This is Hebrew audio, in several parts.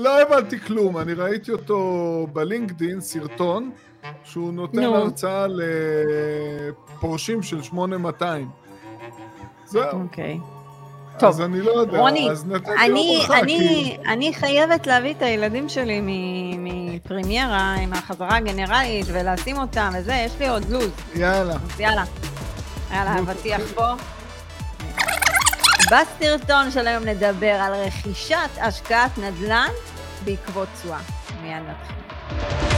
לא הבנתי כלום, אני ראיתי אותו בלינקדין, סרטון, שהוא נותן נו. הרצאה לפורשים של 8200. זהו, אוקיי. אז טוב. אני לא יודע, רוני, אז נתתי אני, ברכה, אני, כי... אני חייבת להביא את הילדים שלי מפרימיירה עם החזרה הגנרלית ולשים אותם וזה, יש לי עוד לו"ז. יאללה. אז יאללה. יאללה, אבטיח פה. בסרטון של היום נדבר על רכישת השקעת נדל"ן בעקבות תשואה. מיד נתחיל.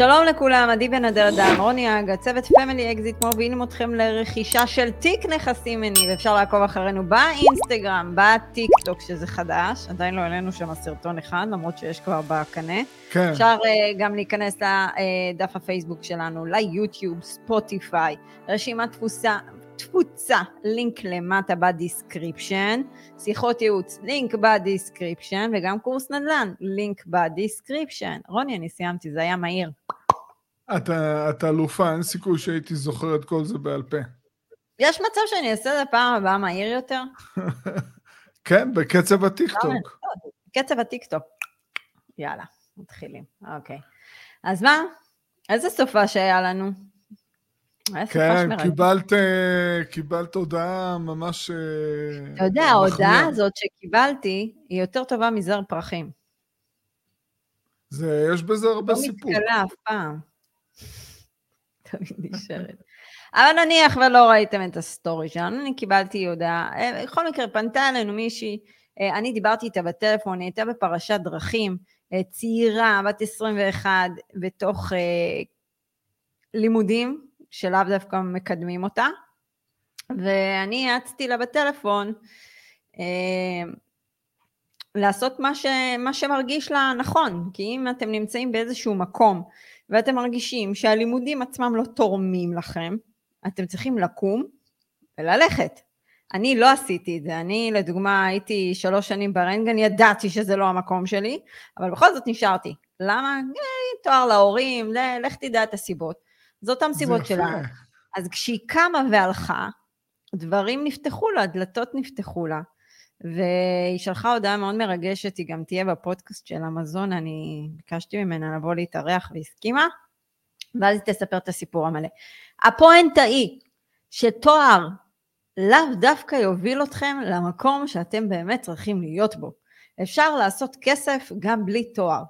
שלום לכולם, עדי בן אדר אדם, רוני אג, הצוות Family Exit מובילים אתכם לרכישה של תיק נכסים מניב, אפשר לעקוב אחרינו באינסטגרם, בטיק טוק שזה חדש, עדיין לא העלינו שם סרטון אחד, למרות שיש כבר בקנה. כן, אפשר uh, גם להיכנס לדף הפייסבוק שלנו, ליוטיוב, ספוטיפיי, רשימת תפוסה, תפוצה, לינק למטה ב description, שיחות ייעוץ, לינק ב description, וגם קורס נדל"ן, לינק ב description. רוני, אני סיימתי, זה היה מהיר. אתה אתה אלופה, אין סיכוי שהייתי זוכר את כל זה בעל פה. יש מצב שאני אעשה את זה פעם הבאה מהיר יותר? כן, בקצב הטיקטוק. קצב הטיקטוק. יאללה, מתחילים. אוקיי. אז מה? איזה סופה שהיה לנו? כן. קיבלת, אה, קיבלת הודעה ממש... אה, אתה יודע, ההודעה הזאת שקיבלתי היא יותר טובה מזר פרחים. זה, יש בזה הרבה לא סיפור. מתכלה אף פעם. תמיד נשארת. אבל נניח ולא ראיתם את הסטורי שלנו, אני קיבלתי הודעה, אה, בכל מקרה פנתה אלינו מישהי, אני דיברתי איתה בטלפון, היא הייתה בפרשת דרכים, צעירה, בת 21, בתוך לימודים, שלאו דווקא מקדמים אותה, ואני יעצתי לה בטלפון, אה, לעשות מה, ש, מה שמרגיש לה נכון, כי אם אתם נמצאים באיזשהו מקום ואתם מרגישים שהלימודים עצמם לא תורמים לכם, אתם צריכים לקום וללכת. אני לא עשיתי את זה, אני לדוגמה הייתי שלוש שנים ברנטגן, ידעתי שזה לא המקום שלי, אבל בכל זאת נשארתי. למה? אה, תואר להורים, לך תדע את הסיבות. זה אותן סיבות. שלה. אז כשהיא קמה והלכה, דברים נפתחו לה, דלתות נפתחו לה. והיא שלחה הודעה מאוד מרגשת, היא גם תהיה בפודקאסט של המזון, אני ביקשתי ממנה לבוא להתארח והסכימה, ואז היא תספר את הסיפור המלא. הפואנטה היא שתואר לאו דווקא יוביל אתכם למקום שאתם באמת צריכים להיות בו. אפשר לעשות כסף גם בלי תואר.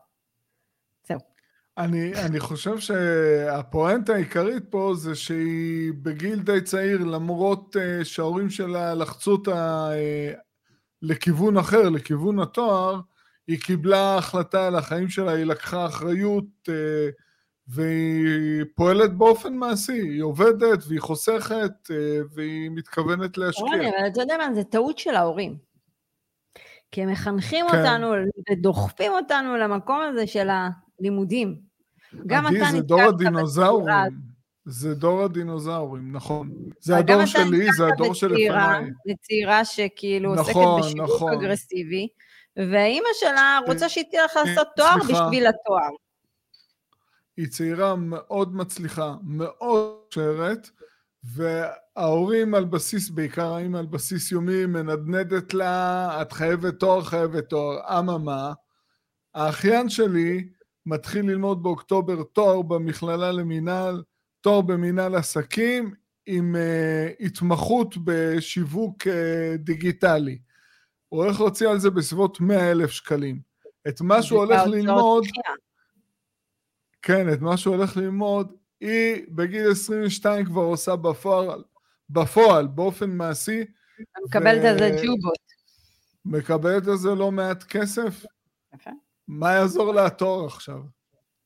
אני, אני חושב שהפואנטה העיקרית פה זה שהיא בגיל די צעיר, למרות uh, שההורים שלה לחצו אותה uh, לכיוון אחר, לכיוון התואר, היא קיבלה החלטה על החיים שלה, היא לקחה אחריות uh, והיא פועלת באופן מעשי, היא עובדת והיא חוסכת uh, והיא מתכוונת להשקיע. רוני, אבל אתה יודע מה, זה טעות של ההורים. כי הם מחנכים כן. אותנו ודוחפים אותנו למקום הזה של הלימודים. גם אתה זה נתקעת דור בצורה הדינוזאורים. זה דור הדינוזאורים, נכון. זה הדור שלי, זה הדור שלפניי. בצעירה שכאילו נכון, עוסקת בשיווק נכון. אגרסיבי, ואימא שלה רוצה שהיא תלך לעשות אה, תואר סליחה. בשביל התואר. היא צעירה מאוד מצליחה, מאוד מוכשרת, וההורים על בסיס, בעיקר האמא על בסיס יומי, מנדנדת לה, את חייבת תואר, חייבת תואר. אממה, האחיין שלי מתחיל ללמוד באוקטובר תואר במכללה למינהל, תואר במינהל עסקים, עם uh, התמחות בשיווק uh, דיגיטלי. הוא הולך להוציא על זה בסביבות 100 אלף שקלים. את מה שהוא הולך ללמוד. כן, את מה שהוא הולך ללמוד, היא בגיל 22 כבר עושה בפועל, בפועל, באופן מעשי, מקבלת על זה ו- ג'ובות. מקבלת על זה לא מעט כסף. יפה. מה יעזור לה התואר עכשיו?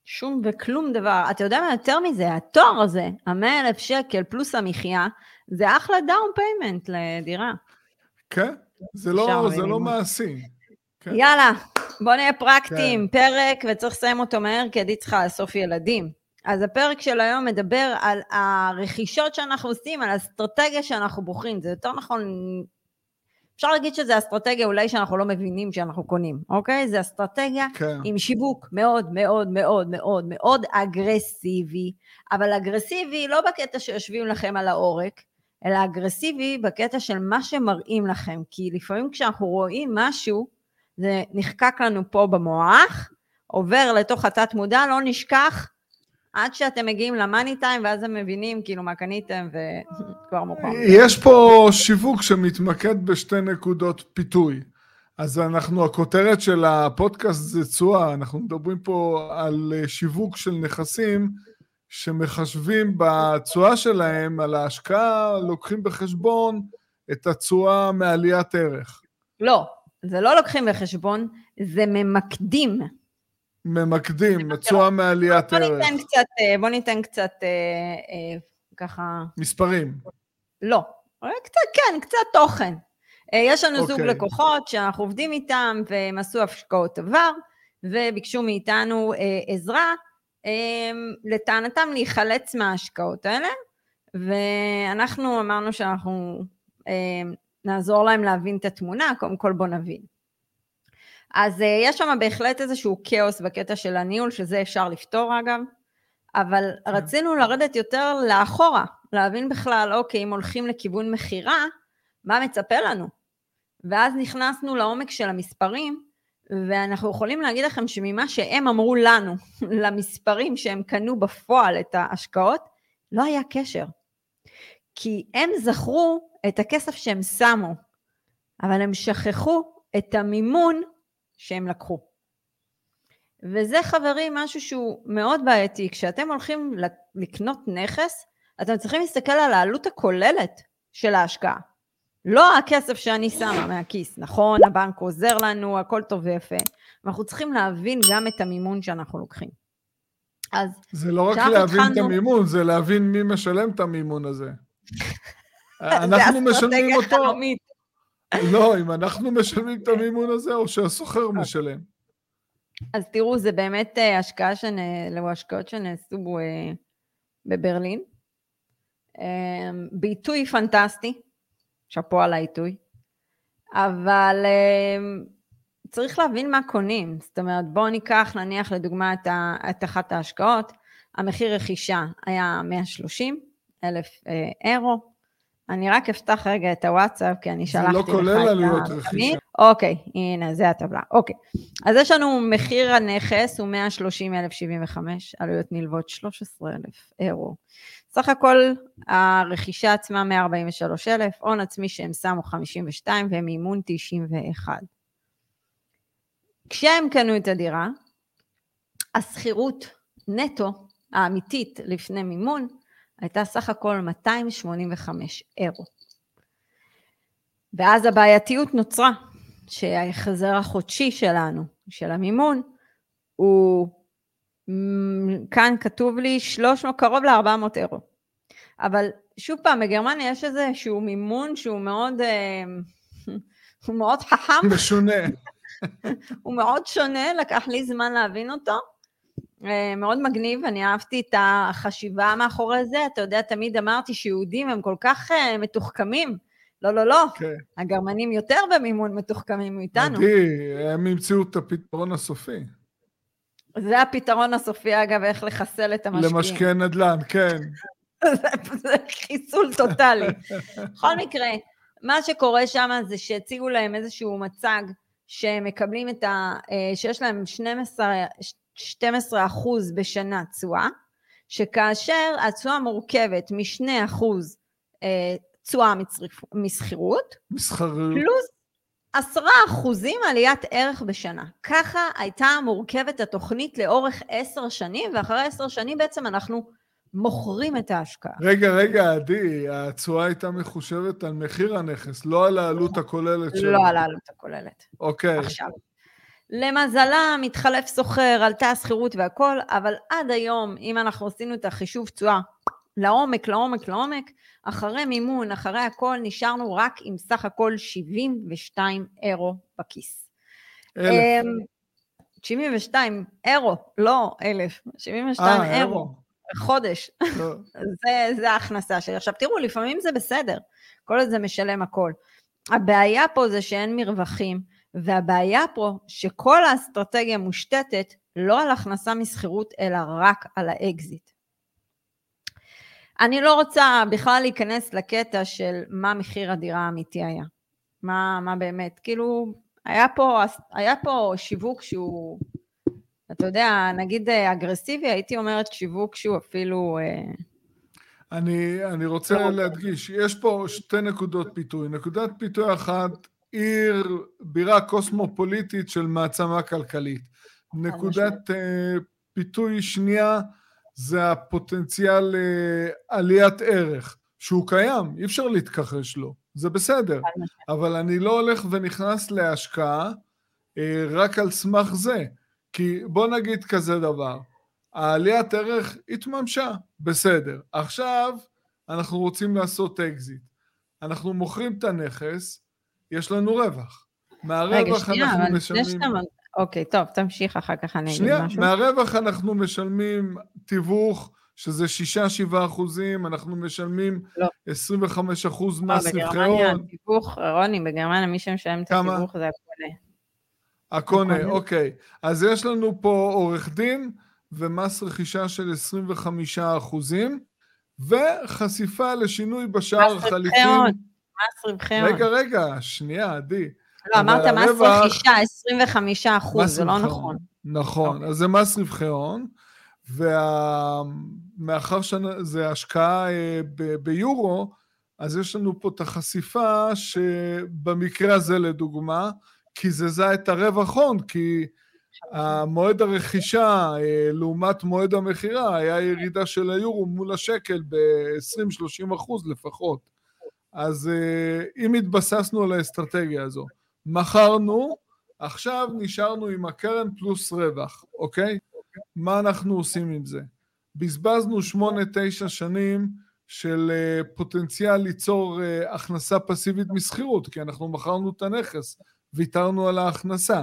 שום וכלום דבר. אתה יודע מה יותר מזה? התואר הזה, המאה אלף שקל פלוס המחיה, זה אחלה down payment לדירה. כן, זה לא, זה לא. מעשי. כן. יאללה, בוא נהיה פרקטיים. פרק, וצריך לסיים אותו מהר, כי עדי צריכה לאסוף ילדים. אז הפרק של היום מדבר על הרכישות שאנחנו עושים, על האסטרטגיה שאנחנו בוחרים. זה יותר נכון אפשר להגיד שזה אסטרטגיה אולי שאנחנו לא מבינים שאנחנו קונים, אוקיי? זה אסטרטגיה כן. עם שיווק מאוד מאוד מאוד מאוד מאוד אגרסיבי, אבל אגרסיבי לא בקטע שיושבים לכם על העורק, אלא אגרסיבי בקטע של מה שמראים לכם, כי לפעמים כשאנחנו רואים משהו, זה נחקק לנו פה במוח, עובר לתוך התת מודע, לא נשכח, עד שאתם מגיעים למאני טיים, ואז הם מבינים כאילו מה קניתם, וכבר מאוחר. יש פה שיווק שמתמקד בשתי נקודות פיתוי. אז אנחנו, הכותרת של הפודקאסט זה תשואה, אנחנו מדברים פה על שיווק של נכסים שמחשבים בתשואה שלהם, על ההשקעה, לוקחים בחשבון את התשואה מעליית ערך. לא, זה לא לוקחים בחשבון, זה ממקדים. ממקדים, תשואה מעליית בוא ערך. ניתן קצת, אה, בוא ניתן קצת אה, אה, ככה, מספרים. לא, אה, קצת, כן, קצת תוכן. אה, יש לנו זוג אוקיי. לקוחות שאנחנו עובדים איתם והם עשו השקעות עבר וביקשו מאיתנו אה, עזרה, אה, לטענתם להיחלץ מההשקעות האלה, ואנחנו אמרנו שאנחנו אה, נעזור להם להבין את התמונה, קודם כל בוא נבין. אז אה, יש שם בהחלט איזשהו כאוס בקטע של הניהול, שזה אפשר לפתור אגב, אבל רצינו לרדת יותר לאחורה, להבין בכלל, אוקיי, אם הולכים לכיוון מכירה, מה מצפה לנו? ואז נכנסנו לעומק של המספרים, ואנחנו יכולים להגיד לכם שממה שהם אמרו לנו, למספרים שהם קנו בפועל את ההשקעות, לא היה קשר. כי הם זכרו את הכסף שהם שמו, אבל הם שכחו את המימון שהם לקחו. וזה חברים משהו שהוא מאוד בעייתי, כשאתם הולכים לקנות נכס, אתם צריכים להסתכל על העלות הכוללת של ההשקעה. לא הכסף שאני שמה מהכיס, נכון, הבנק עוזר לנו, הכל טוב ויפה, אנחנו צריכים להבין גם את המימון שאנחנו לוקחים. אז זה לא רק להבין את התחלנו- המימון, זה להבין מי משלם את המימון הזה. זה אנחנו משלמים אסטרטגיה אותו, חלומית. לא, אם אנחנו משלמים את המימון הזה, או שהסוחר משלם. אז תראו, זה באמת אה, השקעה שנ... אלו השקעות שנעשו אה, בברלין. אה, בעיתוי פנטסטי, שאפו על העיתוי, אבל אה, צריך להבין מה קונים. זאת אומרת, בואו ניקח נניח לדוגמה את, ה... את אחת ההשקעות, המחיר רכישה היה 130 אלף אה, אירו. אני רק אפתח רגע את הוואטסאפ, כי אני זה שלחתי לא לך כולל את עלויות התמיד. רכישה. אוקיי, הנה, זה הטבלה. אוקיי. אז יש לנו מחיר הנכס הוא 130,075, עלויות נלוות 13,000 אירו. סך הכל הרכישה עצמה 143,000, הון עצמי שהם שמו 52 והם מימון 91. כשהם קנו את הדירה, השכירות נטו האמיתית לפני מימון הייתה סך הכל 285 אירו. ואז הבעייתיות נוצרה, שההחזר החודשי שלנו, של המימון, הוא, כאן כתוב לי 300, קרוב ל-400 אירו. אבל שוב פעם, בגרמניה יש איזשהו מימון שהוא מאוד, אה, הוא מאוד חכם, משונה. הוא מאוד שונה, לקח לי זמן להבין אותו. אה, מאוד מגניב, אני אהבתי את החשיבה מאחורי זה. אתה יודע, תמיד אמרתי שיהודים הם כל כך אה, מתוחכמים. לא, לא, לא, כן. הגרמנים יותר במימון מתוחכמים מאיתנו. עדי, הם המציאו את הפתרון הסופי. זה הפתרון הסופי, אגב, איך לחסל את המשקיעים. למשקיעי נדל"ן, כן. זה- זה חיסול טוטאלי. בכל מקרה, מה שקורה שם זה שהציגו להם איזשהו מצג שהם מקבלים את ה... אה, שיש להם 12, 12 אחוז בשנה תשואה, שכאשר התשואה מורכבת מ-2 אחוז אה, תשואה משכירות, מסחריות. פלוס עשרה אחוזים עליית ערך בשנה. ככה הייתה מורכבת התוכנית לאורך עשר שנים, ואחרי עשר שנים בעצם אנחנו מוכרים את ההשקעה. רגע, רגע, עדי, התשואה הייתה מחושבת על מחיר הנכס, לא על העלות הכוללת שלו. לא על העלות הכוללת. אוקיי. עכשיו, למזלה, מתחלף סוחר, עלתה השכירות והכל, אבל עד היום, אם אנחנו עשינו את החישוב תשואה לעומק, לעומק, לעומק, אחרי מימון, אחרי הכל, נשארנו רק עם סך הכל 72 אירו בכיס. אלף. אמ, 72 אירו, לא אלף, 72 אה, אירו חודש, לא. זה, זה ההכנסה שלי. עכשיו תראו, לפעמים זה בסדר, כל עוד זה משלם הכל. הבעיה פה זה שאין מרווחים, והבעיה פה שכל האסטרטגיה מושתתת לא על הכנסה משכירות, אלא רק על האקזיט. אני לא רוצה בכלל להיכנס לקטע של מה מחיר הדירה האמיתי היה. מה, מה באמת, כאילו, היה פה, היה פה שיווק שהוא, אתה יודע, נגיד אגרסיבי, הייתי אומרת שיווק שהוא אפילו... אה, אני, אני רוצה לא להדגיש, יש פה שתי נקודות פיתוי. נקודת פיתוי אחת, עיר, בירה קוסמופוליטית של מעצמה כלכלית. נקודת uh, פיתוי שנייה זה הפוטנציאל uh, עליית ערך, שהוא קיים, אי אפשר להתכחש לו, זה בסדר, אבל אני לא הולך ונכנס להשקעה uh, רק על סמך זה, כי בוא נגיד כזה דבר, העליית ערך התממשה, בסדר. עכשיו אנחנו רוצים לעשות אקזיט. אנחנו מוכרים את הנכס, יש לנו רווח. מהרווח רגע, אנחנו אבל משלמים... שאתה... אוקיי, טוב, תמשיך, אחר כך אני אגיד משהו. שנייה, מהרווח אנחנו משלמים תיווך, שזה 6-7 אחוזים, אנחנו משלמים לא. 25 אחוז לא, מס רווחי הון. תיווך, רוני, בגרמניה מי שמשלם את התיווך זה הקונה. הקונה, אוקיי. אז יש לנו פה עורך דין, ומס רכישה של 25 אחוזים, וחשיפה לשינוי בשער חליפין. מס רווחי הון. רגע, רגגע, שנייה, עדי. לא, אמרת מס רכישה 25 אחוז, זה לא נכון. נכון, אוקיי. אז זה מס רווחי הון, ומאחר שזה השקעה אה, ביורו, אז יש לנו פה את החשיפה שבמקרה הזה לדוגמה, קיזזה את הרווח הון, כי המועד הרכישה אה, לעומת מועד המכירה היה ירידה של היורו מול השקל ב-20-30 אחוז לפחות. אז אה, אם התבססנו על האסטרטגיה הזו, מכרנו, עכשיו נשארנו עם הקרן פלוס רווח, אוקיי? מה אנחנו עושים עם זה? בזבזנו 8-9 שנים של אה, פוטנציאל ליצור הכנסה פסיבית משכירות, כי אנחנו מכרנו את הנכס, ויתרנו על ההכנסה.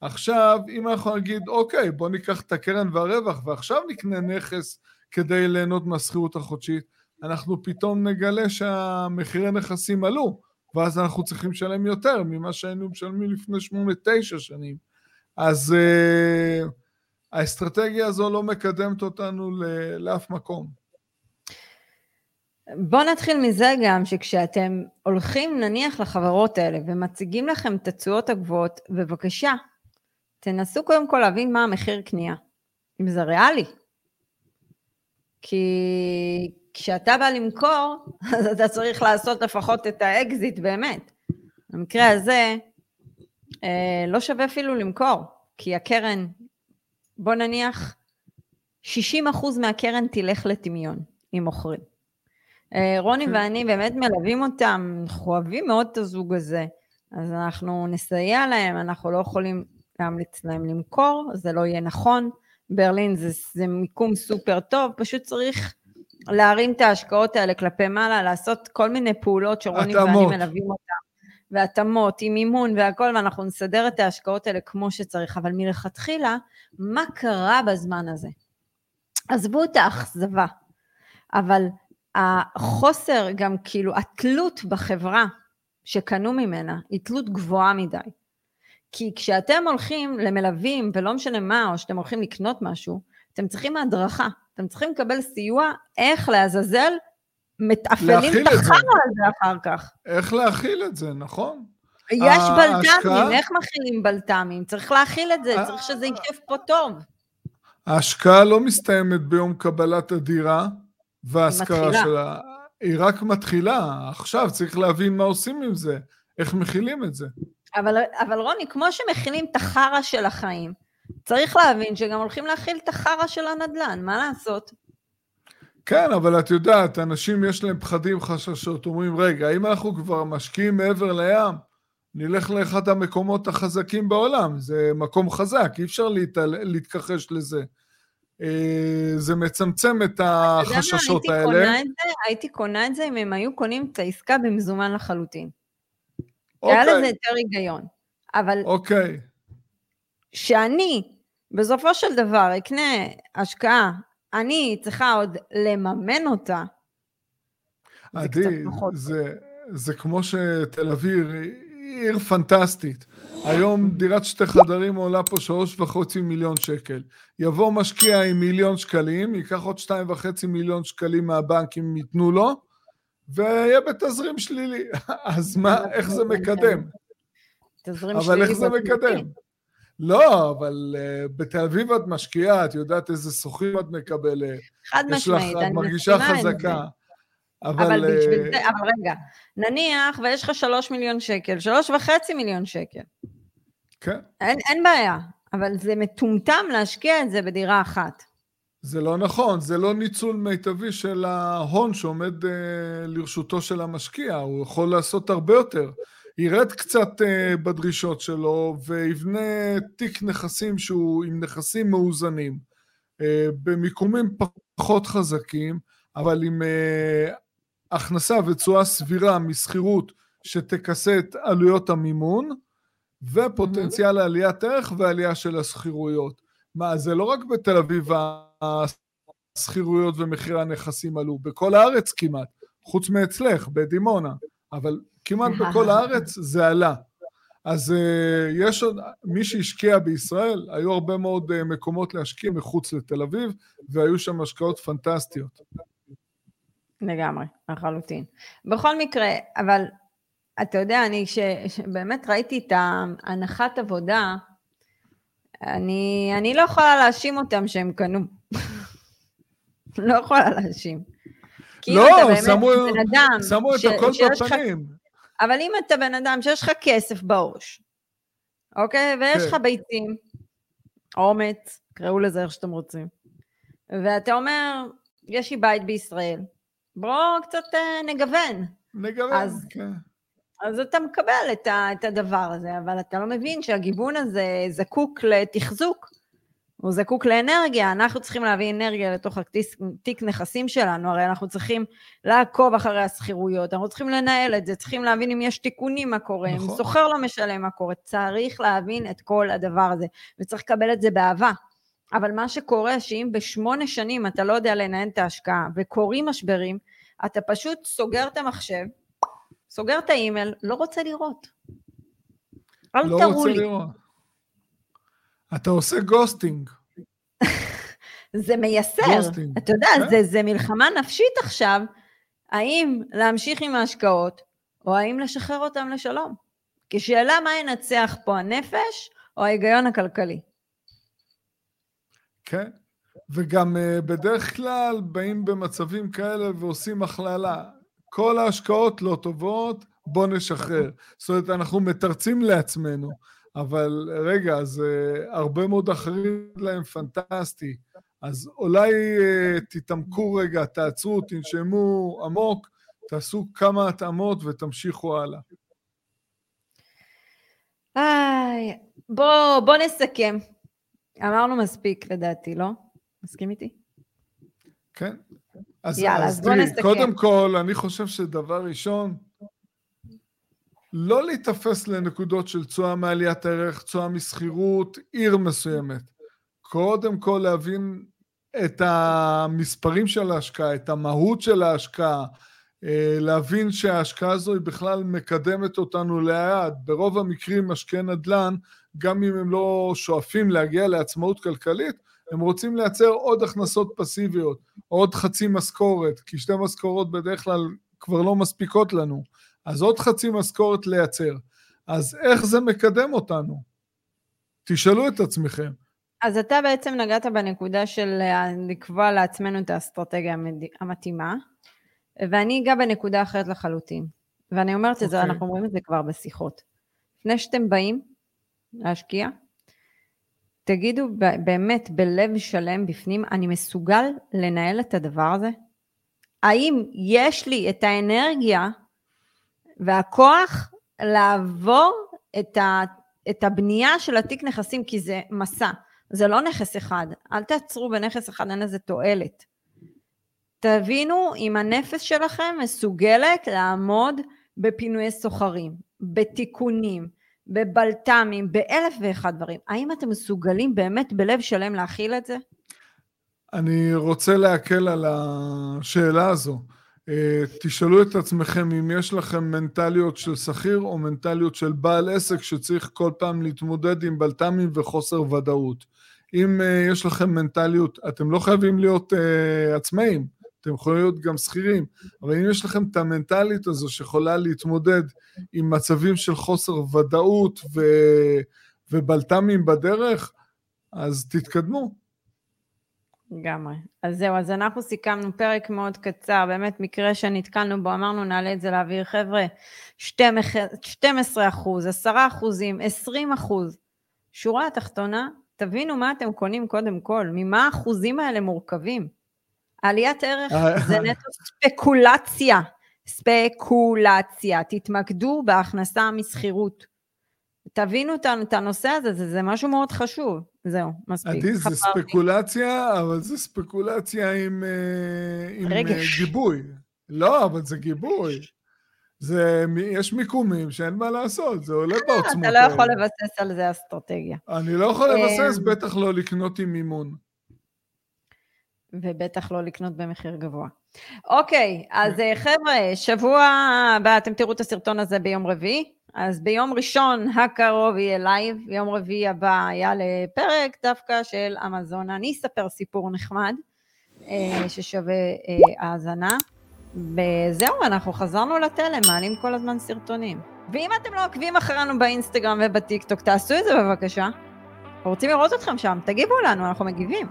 עכשיו, אם אנחנו נגיד, אוקיי, בוא ניקח את הקרן והרווח ועכשיו נקנה נכס כדי ליהנות מהשכירות החודשית, אנחנו פתאום נגלה שהמחירי נכסים עלו, ואז אנחנו צריכים לשלם יותר ממה שהיינו משלמים לפני שמונה, תשע שנים. אז uh, האסטרטגיה הזו לא מקדמת אותנו לאף מקום. בואו נתחיל מזה גם שכשאתם הולכים נניח לחברות האלה ומציגים לכם את התשואות הגבוהות, בבקשה, תנסו קודם כל להבין מה המחיר קנייה, אם זה ריאלי. כי כשאתה בא למכור, אז אתה צריך לעשות לפחות את האקזיט באמת. במקרה הזה, אה, לא שווה אפילו למכור, כי הקרן, בוא נניח, 60% מהקרן תלך לטמיון, אם מוכרים. אה, רוני כן. ואני באמת מלווים אותם, אנחנו אוהבים מאוד את הזוג הזה, אז אנחנו נסייע להם, אנחנו לא יכולים להמליץ להם למכור, זה לא יהיה נכון. ברלין זה, זה מיקום סופר טוב, פשוט צריך להרים את ההשקעות האלה כלפי מעלה, לעשות כל מיני פעולות שרוני ואני מלווים אותם, והתאמות עם מימון והכל, ואנחנו נסדר את ההשקעות האלה כמו שצריך, אבל מלכתחילה, מה קרה בזמן הזה? עזבו את האכזבה, אבל החוסר, גם כאילו התלות בחברה שקנו ממנה, היא תלות גבוהה מדי. כי כשאתם הולכים למלווים, ולא משנה מה, או שאתם הולכים לקנות משהו, אתם צריכים הדרכה, אתם צריכים לקבל סיוע איך לעזאזל מתאפלים את החרא הזה אחר כך. איך להכיל את זה, נכון. יש בלת"מים, איך מכילים בלת"מים? צריך להכיל את זה, צריך שזה יישב פה טוב. ההשקעה לא מסתיימת ביום קבלת הדירה וההשכרה שלה. היא רק מתחילה, עכשיו צריך להבין מה עושים עם זה, איך מכילים את זה. אבל, אבל רוני, כמו שמכילים את החרא של החיים, צריך להבין שגם הולכים להכיל את החרא של הנדל"ן, מה לעשות? כן, אבל את יודעת, אנשים יש להם פחדים, חששות, אומרים, רגע, אם אנחנו כבר משקיעים מעבר לים, נלך לאחד המקומות החזקים בעולם, זה מקום חזק, אי אפשר להתעל... להתכחש לזה. אה, זה מצמצם את החששות האלה. קונה את זה, הייתי קונה את זה אם הם היו קונים את העסקה במזומן לחלוטין. אוקיי. היה לזה יותר היגיון. אבל... אוקיי. שאני, בסופו של דבר, אקנה השקעה, אני צריכה עוד לממן אותה. עדי, זה, זה כמו שתל אביב היא עיר פנטסטית. היום דירת שתי חדרים עולה פה שלוש וחצי מיליון שקל. יבוא משקיע עם מיליון שקלים, ייקח עוד שתיים וחצי מיליון שקלים מהבנק אם ייתנו לו, ויהיה בתזרים שלילי. אז מה, איך זה מקדם? תזרים אבל איך זה מקדם? לא, אבל uh, בתל אביב את משקיעה, את יודעת איזה שוכרים את מקבלת, חד משמעית, אני מרגישה מסכימה. חזקה. אבל אבל בשביל אה, זה, אבל רגע, נניח ויש לך שלוש מיליון שקל, שלוש וחצי מיליון שקל, כן, אין, אין בעיה, אבל זה מטומטם להשקיע את זה בדירה אחת. זה לא נכון, זה לא ניצול מיטבי של ההון שעומד uh, לרשותו של המשקיע, הוא יכול לעשות הרבה יותר. ירד קצת uh, בדרישות שלו ויבנה תיק נכסים שהוא עם נכסים מאוזנים, uh, במיקומים פחות חזקים, אבל עם uh, הכנסה ותשואה סבירה משכירות שתכסה את עלויות המימון, ופוטנציאל לעליית ערך ועלייה של השכירויות. מה, זה לא רק בתל אביב השכירויות ומחירי הנכסים עלו, בכל הארץ כמעט, חוץ מאצלך, בדימונה, אבל כמעט בכל הארץ זה עלה. אז uh, יש עוד, מי שהשקיע בישראל, היו הרבה מאוד uh, מקומות להשקיע מחוץ לתל אביב, והיו שם השקעות פנטסטיות. לגמרי, לחלוטין. בכל מקרה, אבל אתה יודע, אני ש, שבאמת ראיתי את ההנחת עבודה, אני, אני לא יכולה להאשים אותם שהם קנו. לא יכולה להאשים. אם לא, שמו, שמו את ש- הכל שיש לך- בפנים. אבל אם אתה בן אדם שיש לך כסף בעו"ש, אוקיי? ויש כן. לך ביצים, אומץ, קראו לזה איך שאתם רוצים, ואתה אומר, יש לי בית בישראל, בואו קצת אה, נגוון. נגוון, אז- כן. אז אתה מקבל את, ה, את הדבר הזה, אבל אתה לא מבין שהגיוון הזה זקוק לתחזוק. הוא זקוק לאנרגיה, אנחנו צריכים להביא אנרגיה לתוך התיק, תיק נכסים שלנו, הרי אנחנו צריכים לעקוב אחרי השכירויות, אנחנו צריכים לנהל את זה, צריכים להבין אם יש תיקונים מה קורה, אם נכון. סוחר לא משלם מה קורה, צריך להבין את כל הדבר הזה, וצריך לקבל את זה באהבה. אבל מה שקורה, שאם בשמונה שנים אתה לא יודע לנהל את ההשקעה וקורים משברים, אתה פשוט סוגר את המחשב, סוגר את האימייל, לא רוצה לראות. אל לא תראו לי. לראות. אתה עושה גוסטינג. זה מייסר. ghosting. אתה יודע, כן. זה, זה מלחמה נפשית עכשיו, האם להמשיך עם ההשקעות, או האם לשחרר אותם לשלום. כי שאלה מה ינצח פה, הנפש או ההיגיון הכלכלי. כן, וגם uh, בדרך כלל באים במצבים כאלה ועושים הכללה. כל ההשקעות לא טובות, בוא נשחרר. זאת אומרת, אנחנו מתרצים לעצמנו, אבל רגע, אז uh, הרבה מאוד אחרים להם פנטסטי. אז אולי uh, תתעמקו רגע, תעצרו, תנשמו עמוק, תעשו כמה התאמות ותמשיכו הלאה. איי, בוא, בוא נסכם. אמרנו מספיק לדעתי, לא? מסכים איתי? כן? אז, יאללה, אז אז בוא נסכם. קודם כל, אני חושב שדבר ראשון, לא להיתפס לנקודות של תשואה מעליית ערך, תשואה משכירות, עיר מסוימת. קודם כל להבין את המספרים של ההשקעה, את המהות של ההשקעה, אה, להבין שההשקעה הזו היא בכלל מקדמת אותנו ליעד. ברוב המקרים משקיעי נדל"ן, גם אם הם לא שואפים להגיע לעצמאות כלכלית, הם רוצים לייצר עוד הכנסות פסיביות, עוד חצי משכורת, כי שתי משכורות בדרך כלל כבר לא מספיקות לנו. אז עוד חצי משכורת לייצר. אז איך זה מקדם אותנו? תשאלו את עצמכם. אז אתה בעצם נגעת בנקודה של אה, לקבוע לעצמנו את האסטרטגיה המתאימה, ואני אגע בנקודה אחרת לחלוטין. ואני אומרת את זה, אוקיי. אנחנו אומרים את זה כבר בשיחות. לפני שאתם באים להשקיע, תגידו באמת בלב שלם בפנים, אני מסוגל לנהל את הדבר הזה? האם יש לי את האנרגיה והכוח לעבור את, ה, את הבנייה של התיק נכסים, כי זה מסע, זה לא נכס אחד. אל תעצרו בנכס אחד, אין לזה תועלת. תבינו אם הנפש שלכם מסוגלת לעמוד בפינויי סוחרים, בתיקונים, בבלת"מים, באלף ואחד דברים. האם אתם מסוגלים באמת בלב שלם להכיל את זה? אני רוצה להקל על השאלה הזו. אה, תשאלו את עצמכם אם יש לכם מנטליות של שכיר או מנטליות של בעל עסק שצריך כל פעם להתמודד עם בלת"מים וחוסר ודאות. אם uh, יש לכם מנטליות, אתם לא חייבים להיות uh, עצמאים, אתם יכולים להיות גם שכירים, אבל אם יש לכם את המנטלית הזו שיכולה להתמודד עם מצבים של חוסר ודאות ו... ובלת"מים בדרך, אז תתקדמו. לגמרי. אז זהו, אז אנחנו סיכמנו פרק מאוד קצר, באמת מקרה שנתקלנו בו, אמרנו נעלה את זה לאוויר, חבר'ה, 12 אחוז, 10 אחוזים, 20 אחוז. שורה התחתונה, תבינו מה אתם קונים קודם כל, ממה האחוזים האלה מורכבים. עליית ערך אה, זה נטו ספקולציה, ספקולציה. תתמקדו בהכנסה משכירות. תבינו את הנושא הזה, זה, זה משהו מאוד חשוב. זהו, מספיק. עדי, זה ספקולציה, אבל זה ספקולציה עם, אה, עם רגש. גיבוי. לא, אבל זה גיבוי. זה, יש מיקומים שאין מה לעשות, זה עולה בעוצמות אתה לא יכול לבסס על זה אסטרטגיה. אני לא יכול לבסס, בטח לא לקנות עם מימון. ובטח לא לקנות במחיר גבוה. אוקיי, אז. אה, חבר'ה, שבוע הבא, אתם תראו את הסרטון הזה ביום רביעי, אז ביום ראשון הקרוב יהיה לייב, ביום רביעי הבא יעלה פרק דווקא של אמזון. אני אספר סיפור נחמד, אה, ששווה האזנה. וזהו, אנחנו חזרנו לתלם, מעלים כל הזמן סרטונים. ואם אתם לא עוקבים אחרינו באינסטגרם ובטיקטוק, תעשו את זה בבקשה. רוצים לראות אתכם שם, תגיבו לנו, אנחנו מגיבים.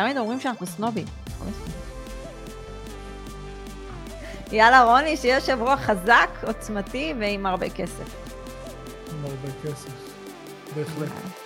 תמיד אומרים שאנחנו סנובים. יאללה רוני, שיהיה שבוע חזק, עוצמתי ועם הרבה כסף. עם הרבה כסף, בהחלט.